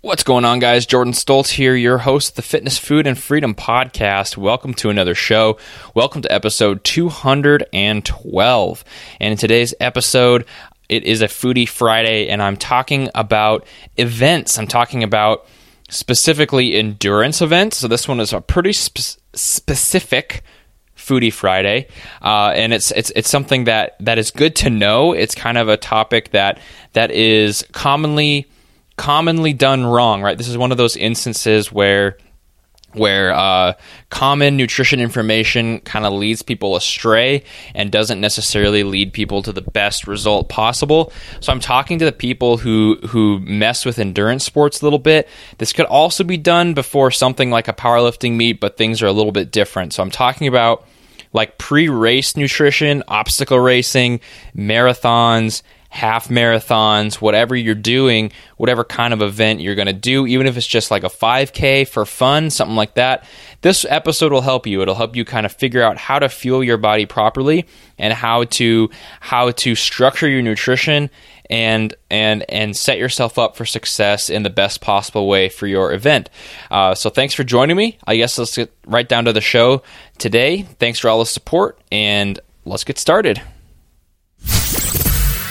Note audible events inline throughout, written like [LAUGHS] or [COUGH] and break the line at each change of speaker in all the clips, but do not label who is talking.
What's going on, guys? Jordan Stoltz here, your host of the Fitness, Food, and Freedom podcast. Welcome to another show. Welcome to episode 212. And in today's episode, it is a Foodie Friday, and I'm talking about events. I'm talking about specifically endurance events. So this one is a pretty sp- specific Foodie Friday, uh, and it's it's it's something that that is good to know. It's kind of a topic that that is commonly commonly done wrong, right? This is one of those instances where where uh, common nutrition information kind of leads people astray and doesn't necessarily lead people to the best result possible. So I'm talking to the people who who mess with endurance sports a little bit. This could also be done before something like a powerlifting meet, but things are a little bit different. So I'm talking about like pre-race nutrition, obstacle racing, marathons, half marathons, whatever you're doing, whatever kind of event you're going to do, even if it's just like a 5K for fun, something like that. This episode will help you. It'll help you kind of figure out how to fuel your body properly and how to how to structure your nutrition and and and set yourself up for success in the best possible way for your event. Uh, so thanks for joining me. I guess let's get right down to the show today. Thanks for all the support and let's get started.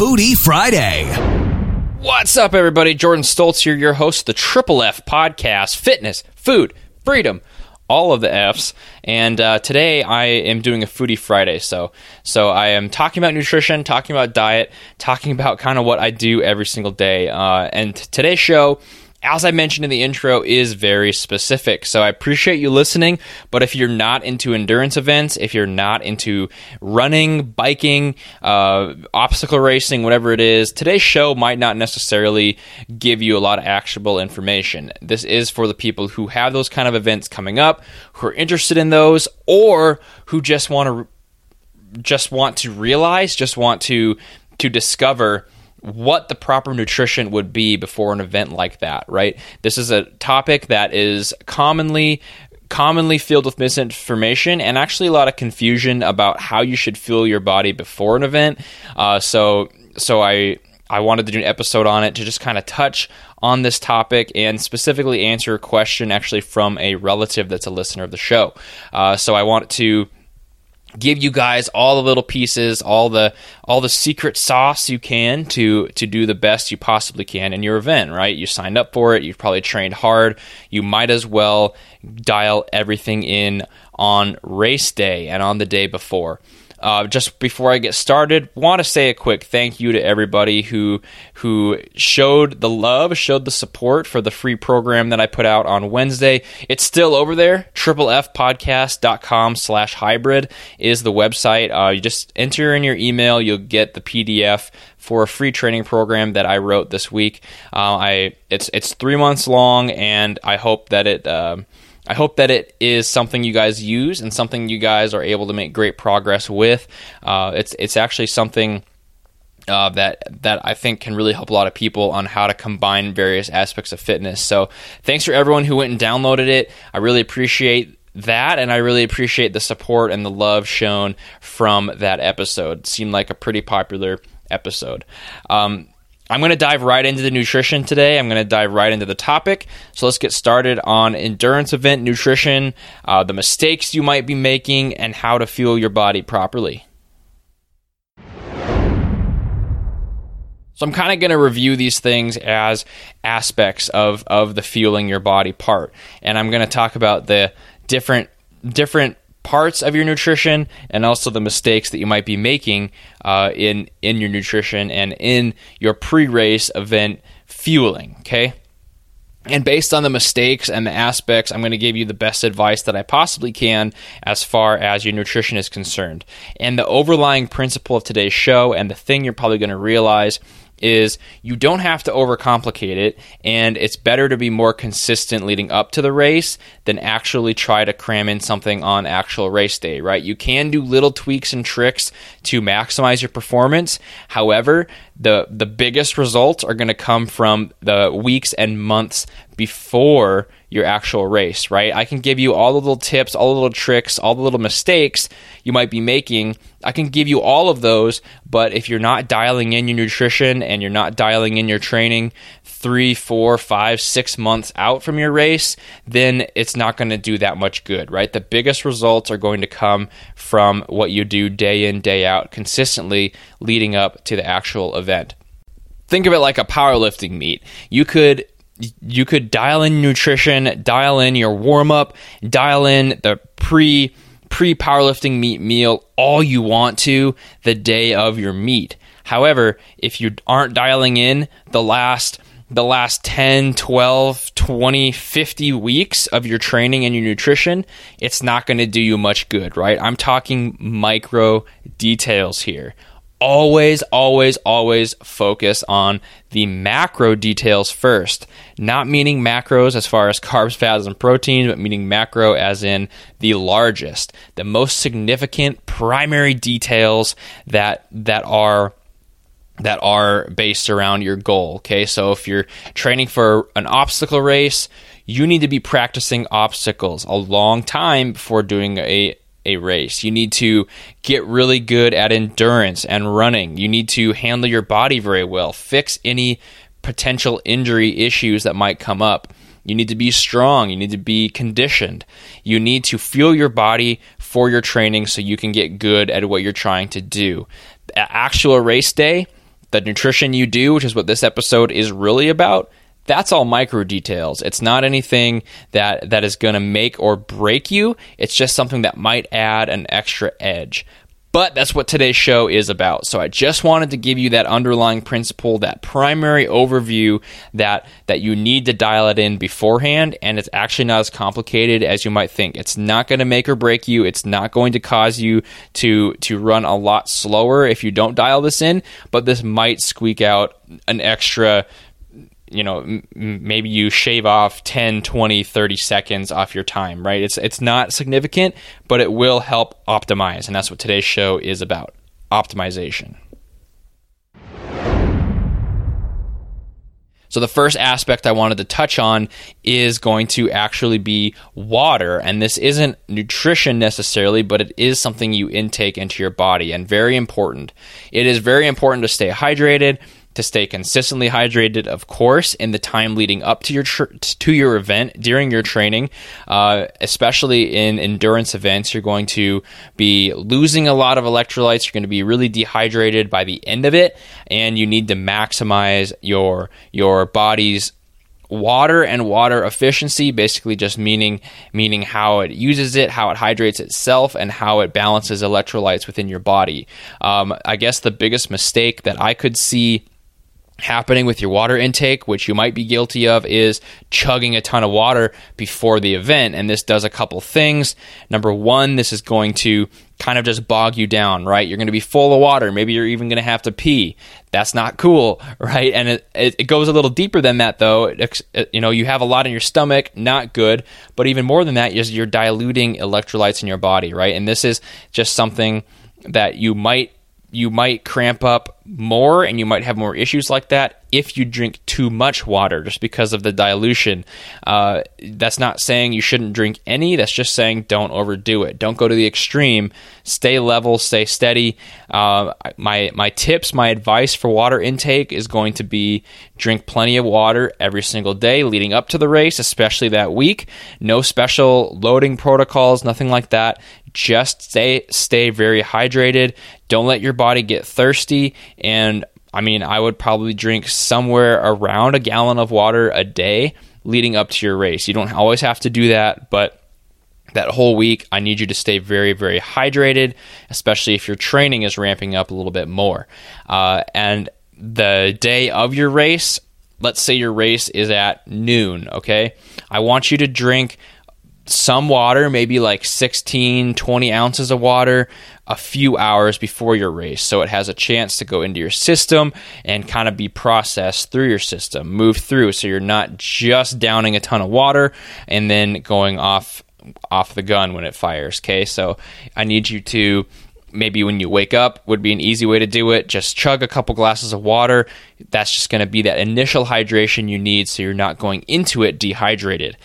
Foodie Friday.
What's up, everybody? Jordan Stoltz here, your host of the Triple F podcast Fitness, Food, Freedom, all of the F's. And uh, today I am doing a Foodie Friday. So, so I am talking about nutrition, talking about diet, talking about kind of what I do every single day. Uh, and today's show as I mentioned in the intro, is very specific. So I appreciate you listening. But if you're not into endurance events, if you're not into running, biking, uh, obstacle racing, whatever it is, today's show might not necessarily give you a lot of actionable information. This is for the people who have those kind of events coming up, who are interested in those, or who just want to just want to realize, just want to to discover what the proper nutrition would be before an event like that, right? This is a topic that is commonly commonly filled with misinformation and actually a lot of confusion about how you should fuel your body before an event. Uh, so, so I I wanted to do an episode on it to just kind of touch on this topic and specifically answer a question actually from a relative that's a listener of the show. Uh, so I want to give you guys all the little pieces all the all the secret sauce you can to to do the best you possibly can in your event right? You signed up for it. You've probably trained hard. You might as well dial everything in on race day and on the day before uh, just before I get started, want to say a quick thank you to everybody who who showed the love, showed the support for the free program that I put out on Wednesday. It's still over there. triplefpodcast.com slash hybrid is the website. Uh, you just enter in your email, you'll get the PDF for a free training program that I wrote this week. Uh, I it's it's three months long, and I hope that it. Um, I hope that it is something you guys use and something you guys are able to make great progress with. Uh, it's it's actually something. Uh, that that I think can really help a lot of people on how to combine various aspects of fitness. So, thanks for everyone who went and downloaded it. I really appreciate that, and I really appreciate the support and the love shown from that episode. It seemed like a pretty popular episode. Um, I'm going to dive right into the nutrition today. I'm going to dive right into the topic. So let's get started on endurance event nutrition, uh, the mistakes you might be making, and how to fuel your body properly. So I'm kind of going to review these things as aspects of, of the fueling your body part. And I'm going to talk about the different different parts of your nutrition and also the mistakes that you might be making uh, in in your nutrition and in your pre-race event fueling. Okay. And based on the mistakes and the aspects, I'm going to give you the best advice that I possibly can as far as your nutrition is concerned. And the overlying principle of today's show, and the thing you're probably going to realize, is you don't have to overcomplicate it, and it's better to be more consistent leading up to the race than actually try to cram in something on actual race day, right? You can do little tweaks and tricks to maximize your performance. However, the the biggest results are going to come from the weeks and months before your actual race, right? I can give you all the little tips, all the little tricks, all the little mistakes you might be making. I can give you all of those, but if you're not dialing in your nutrition and you're not dialing in your training three, four, five, six months out from your race, then it's not going to do that much good, right? The biggest results are going to come from what you do day in, day out, consistently leading up to the actual event. Think of it like a powerlifting meet. You could you could dial in nutrition, dial in your warm up, dial in the pre pre powerlifting meet meal all you want to the day of your meet. However, if you aren't dialing in the last the last 10, 12, 20, 50 weeks of your training and your nutrition, it's not going to do you much good, right? I'm talking micro details here always, always, always focus on the macro details first. Not meaning macros as far as carbs, fats, and proteins, but meaning macro as in the largest, the most significant primary details that that are that are based around your goal. Okay, so if you're training for an obstacle race, you need to be practicing obstacles a long time before doing a a race. You need to get really good at endurance and running. You need to handle your body very well, fix any potential injury issues that might come up. You need to be strong. You need to be conditioned. You need to fuel your body for your training so you can get good at what you're trying to do. Actual race day, the nutrition you do, which is what this episode is really about, that's all micro details. It's not anything that that is going to make or break you. It's just something that might add an extra edge. But that's what today's show is about. So I just wanted to give you that underlying principle, that primary overview that that you need to dial it in beforehand and it's actually not as complicated as you might think. It's not going to make or break you. It's not going to cause you to to run a lot slower if you don't dial this in, but this might squeak out an extra you know m- maybe you shave off 10 20 30 seconds off your time right it's it's not significant but it will help optimize and that's what today's show is about optimization So, the first aspect I wanted to touch on is going to actually be water. And this isn't nutrition necessarily, but it is something you intake into your body and very important. It is very important to stay hydrated to stay consistently hydrated, of course, in the time leading up to your tr- to your event during your training, uh, especially in endurance events. You're going to be losing a lot of electrolytes. You're going to be really dehydrated by the end of it, and you need to maximize your your body's water and water efficiency basically just meaning meaning how it uses it how it hydrates itself and how it balances electrolytes within your body um, i guess the biggest mistake that i could see happening with your water intake, which you might be guilty of, is chugging a ton of water before the event. And this does a couple things. Number one, this is going to kind of just bog you down, right? You're going to be full of water. Maybe you're even going to have to pee. That's not cool, [LAUGHS] right? And it, it, goes a little deeper than that, though. It, you know, you have a lot in your stomach, not good. But even more than that you're diluting electrolytes in your body, right? And this is just something that you might you might cramp up more and you might have more issues like that if you drink too much water just because of the dilution. Uh, that's not saying you shouldn't drink any, that's just saying don't overdo it. Don't go to the extreme. Stay level, stay steady. Uh, my, my tips, my advice for water intake is going to be drink plenty of water every single day leading up to the race, especially that week. No special loading protocols, nothing like that. Just stay stay very hydrated. Don't let your body get thirsty and I mean, I would probably drink somewhere around a gallon of water a day leading up to your race. You don't always have to do that, but that whole week, I need you to stay very, very hydrated, especially if your training is ramping up a little bit more. Uh, and the day of your race, let's say your race is at noon, okay? I want you to drink some water, maybe like 16, 20 ounces of water, a few hours before your race. So it has a chance to go into your system and kind of be processed through your system, move through. So you're not just downing a ton of water and then going off off the gun when it fires. Okay. So I need you to maybe when you wake up would be an easy way to do it. Just chug a couple glasses of water. That's just going to be that initial hydration you need so you're not going into it dehydrated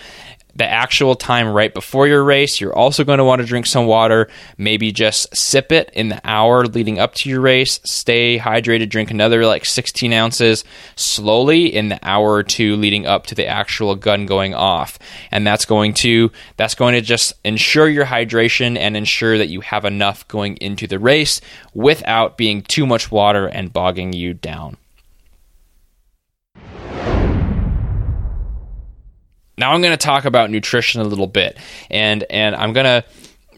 the actual time right before your race, you're also going to want to drink some water. Maybe just sip it in the hour leading up to your race. Stay hydrated, drink another like 16 ounces slowly in the hour or two leading up to the actual gun going off. And that's going to that's going to just ensure your hydration and ensure that you have enough going into the race without being too much water and bogging you down. Now I'm going to talk about nutrition a little bit, and and I'm going to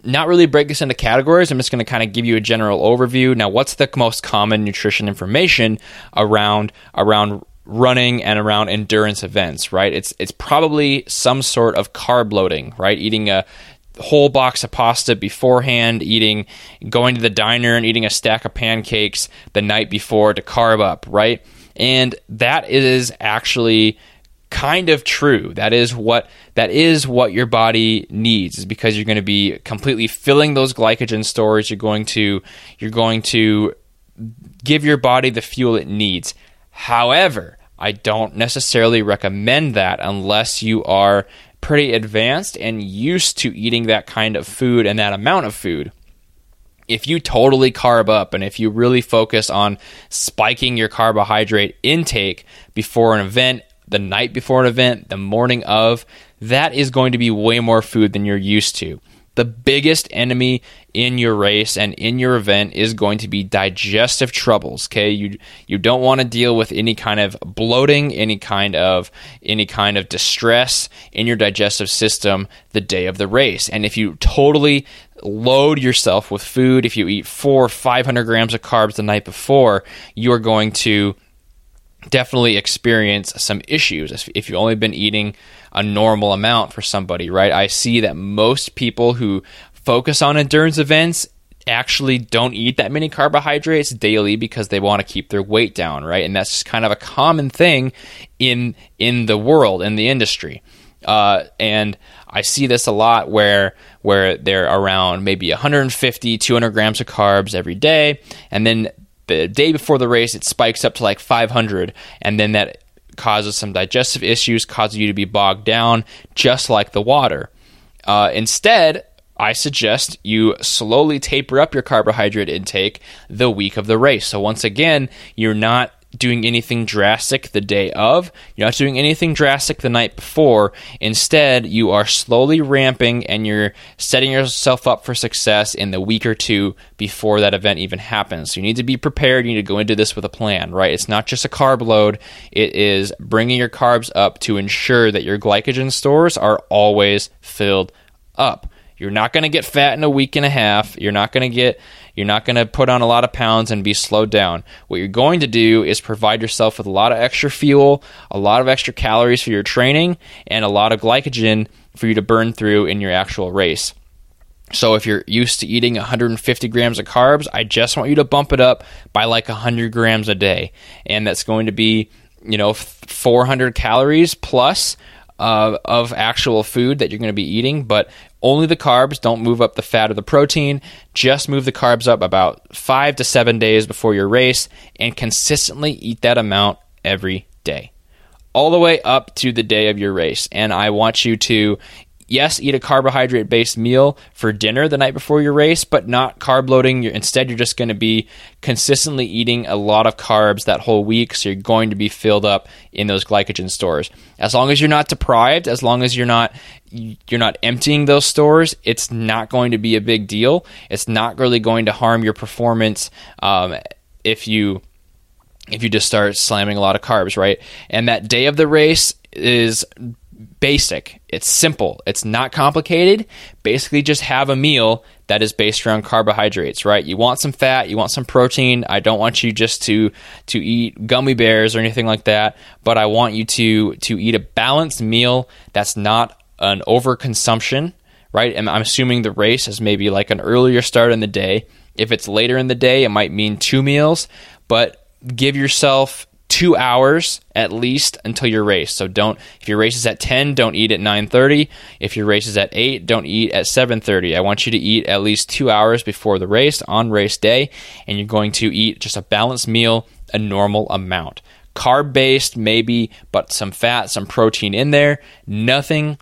not really break this into categories. I'm just going to kind of give you a general overview. Now, what's the most common nutrition information around around running and around endurance events? Right? It's it's probably some sort of carb loading. Right? Eating a whole box of pasta beforehand, eating, going to the diner and eating a stack of pancakes the night before to carb up. Right? And that is actually kind of true. That is what that is what your body needs is because you're going to be completely filling those glycogen stores. You're going to you're going to give your body the fuel it needs. However, I don't necessarily recommend that unless you are pretty advanced and used to eating that kind of food and that amount of food. If you totally carb up and if you really focus on spiking your carbohydrate intake before an event the night before an event, the morning of, that is going to be way more food than you're used to. The biggest enemy in your race and in your event is going to be digestive troubles. Okay, you you don't want to deal with any kind of bloating, any kind of any kind of distress in your digestive system the day of the race. And if you totally load yourself with food, if you eat four or five hundred grams of carbs the night before, you are going to definitely experience some issues if you've only been eating a normal amount for somebody, right? I see that most people who focus on endurance events actually don't eat that many carbohydrates daily because they want to keep their weight down, right? And that's kind of a common thing in in the world in the industry. Uh, and I see this a lot where where they're around maybe 150, 200 grams of carbs every day, and then the day before the race, it spikes up to like 500, and then that causes some digestive issues, causes you to be bogged down, just like the water. Uh, instead, I suggest you slowly taper up your carbohydrate intake the week of the race. So, once again, you're not doing anything drastic the day of. You're not doing anything drastic the night before. Instead, you are slowly ramping and you're setting yourself up for success in the week or two before that event even happens. So you need to be prepared. You need to go into this with a plan, right? It's not just a carb load, it is bringing your carbs up to ensure that your glycogen stores are always filled up. You're not going to get fat in a week and a half. You're not going to get you're not going to put on a lot of pounds and be slowed down. What you're going to do is provide yourself with a lot of extra fuel, a lot of extra calories for your training, and a lot of glycogen for you to burn through in your actual race. So if you're used to eating 150 grams of carbs, I just want you to bump it up by like 100 grams a day. And that's going to be, you know, 400 calories plus uh, of actual food that you're going to be eating, but only the carbs. Don't move up the fat or the protein. Just move the carbs up about five to seven days before your race and consistently eat that amount every day. All the way up to the day of your race. And I want you to yes, eat a carbohydrate based meal for dinner the night before your race, but not carb loading. You're, instead, you're just going to be consistently eating a lot of carbs that whole week. So you're going to be filled up in those glycogen stores. As long as you're not deprived, as long as you're not you're not emptying those stores, it's not going to be a big deal. It's not really going to harm your performance um, if you if you just start slamming a lot of carbs, right? And that day of the race is basic. It's simple. It's not complicated. Basically, just have a meal that is based around carbohydrates, right? You want some fat, you want some protein. I don't want you just to to eat gummy bears or anything like that, but I want you to to eat a balanced meal that's not an overconsumption, right? And I'm assuming the race is maybe like an earlier start in the day. If it's later in the day, it might mean two meals, but give yourself two hours at least until your race. So don't if your race is at 10, don't eat at 9:30. If your race is at 8, don't eat at 7:30. I want you to eat at least 2 hours before the race on race day and you're going to eat just a balanced meal, a normal amount. Carb based maybe, but some fat, some protein in there. Nothing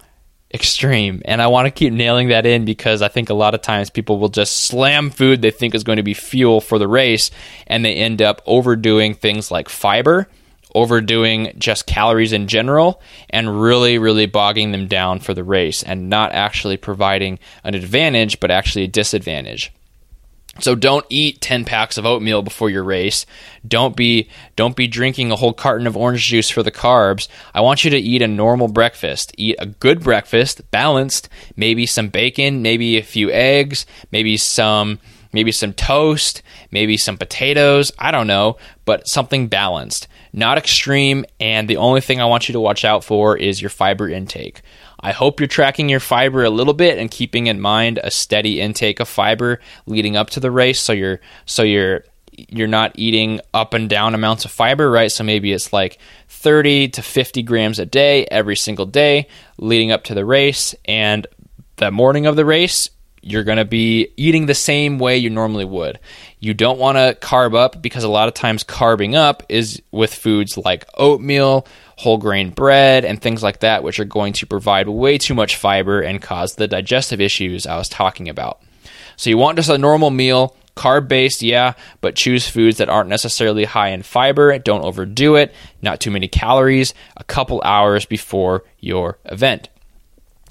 extreme. And I want to keep nailing that in because I think a lot of times people will just slam food they think is going to be fuel for the race and they end up overdoing things like fiber, overdoing just calories in general, and really, really bogging them down for the race and not actually providing an advantage, but actually a disadvantage. So don't eat 10 packs of oatmeal before your race. Don't be don't be drinking a whole carton of orange juice for the carbs. I want you to eat a normal breakfast. Eat a good breakfast, balanced, maybe some bacon, maybe a few eggs, maybe some maybe some toast, maybe some potatoes, I don't know, but something balanced, not extreme, and the only thing I want you to watch out for is your fiber intake. I hope you're tracking your fiber a little bit and keeping in mind a steady intake of fiber leading up to the race so you're so you're you're not eating up and down amounts of fiber, right? So maybe it's like 30 to 50 grams a day every single day leading up to the race and the morning of the race you're going to be eating the same way you normally would. You don't want to carb up because a lot of times carbing up is with foods like oatmeal, whole grain bread, and things like that, which are going to provide way too much fiber and cause the digestive issues I was talking about. So you want just a normal meal, carb based, yeah, but choose foods that aren't necessarily high in fiber. Don't overdo it, not too many calories, a couple hours before your event.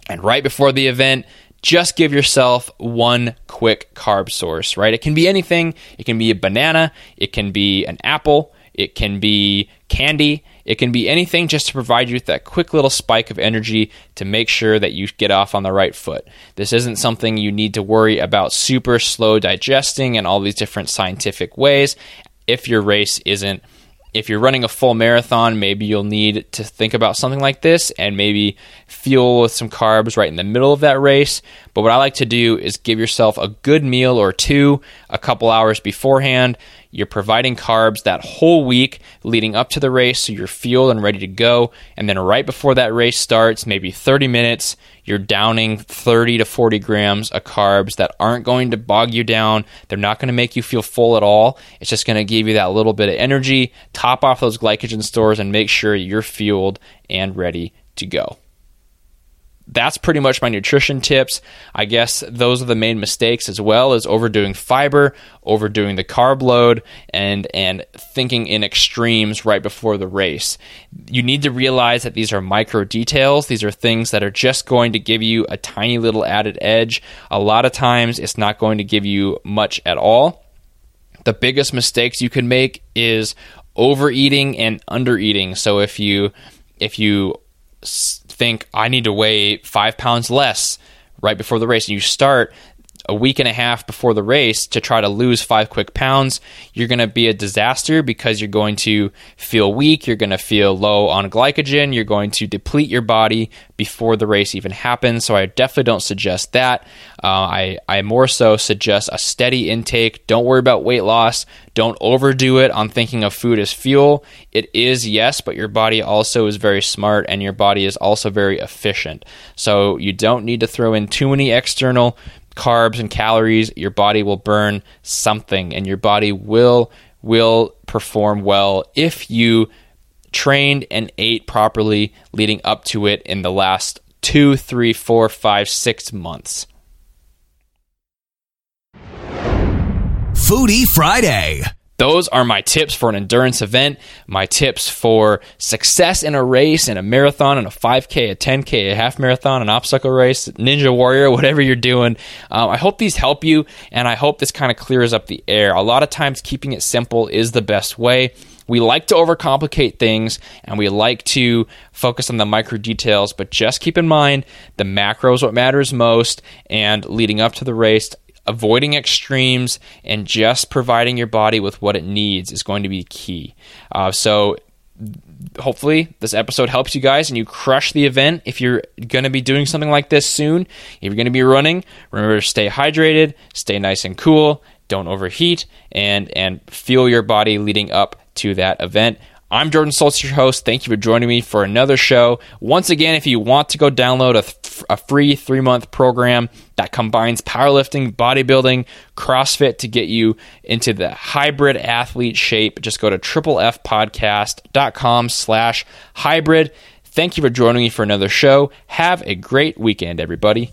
And right before the event, just give yourself one quick carb source, right? It can be anything. It can be a banana, it can be an apple, it can be candy, it can be anything just to provide you with that quick little spike of energy to make sure that you get off on the right foot. This isn't something you need to worry about super slow digesting and all these different scientific ways if your race isn't if you're running a full marathon, maybe you'll need to think about something like this and maybe fuel with some carbs right in the middle of that race. But what I like to do is give yourself a good meal or two a couple hours beforehand. You're providing carbs that whole week leading up to the race so you're fueled and ready to go. And then right before that race starts, maybe 30 minutes, you're downing 30 to 40 grams of carbs that aren't going to bog you down. They're not going to make you feel full at all. It's just going to give you that little bit of energy, top off those glycogen stores, and make sure you're fueled and ready to go that's pretty much my nutrition tips. I guess those are the main mistakes as well as overdoing fiber, overdoing the carb load, and and thinking in extremes right before the race. You need to realize that these are micro details. These are things that are just going to give you a tiny little added edge. A lot of times it's not going to give you much at all. The biggest mistakes you can make is overeating and undereating. So if you if you think I need to weigh five pounds less right before the race, and you start a week and a half before the race to try to lose five quick pounds, you're going to be a disaster because you're going to feel weak. You're going to feel low on glycogen. You're going to deplete your body before the race even happens. So I definitely don't suggest that. Uh, I, I more so suggest a steady intake. Don't worry about weight loss. Don't overdo it on thinking of food as fuel. It is, yes, but your body also is very smart and your body is also very efficient. So you don't need to throw in too many external carbs and calories, your body will burn something and your body will will perform well if you trained and ate properly leading up to it in the last two, three, four, five, six months.
Foodie Friday.
Those are my tips for an endurance event, my tips for success in a race, in a marathon, in a 5K, a 10K, a half marathon, an obstacle race, Ninja Warrior, [LAUGHS] whatever you're doing. Um, I hope these help you, and I hope this kind of clears up the air. A lot of times, keeping it simple is the best way. We like to overcomplicate things and we like to focus on the micro details, but just keep in mind the macro is what matters most. And leading up to the race, avoiding extremes and just providing your body with what it needs is going to be key. Uh, so hopefully this episode helps you guys and you crush the event. If you're going to be doing something like this soon, if you're going to be running, remember to stay hydrated, stay nice and cool, don't overheat, and and feel your body leading up to that event. I'm Jordan Stoltz, your host. Thank you for joining me for another show. Once again, if you want to go download a, a free three month program that combines powerlifting, bodybuilding, CrossFit to get you into the hybrid athlete shape, just go to triplefpodcast.com slash hybrid. Thank you for joining me for another show. Have a great weekend, everybody.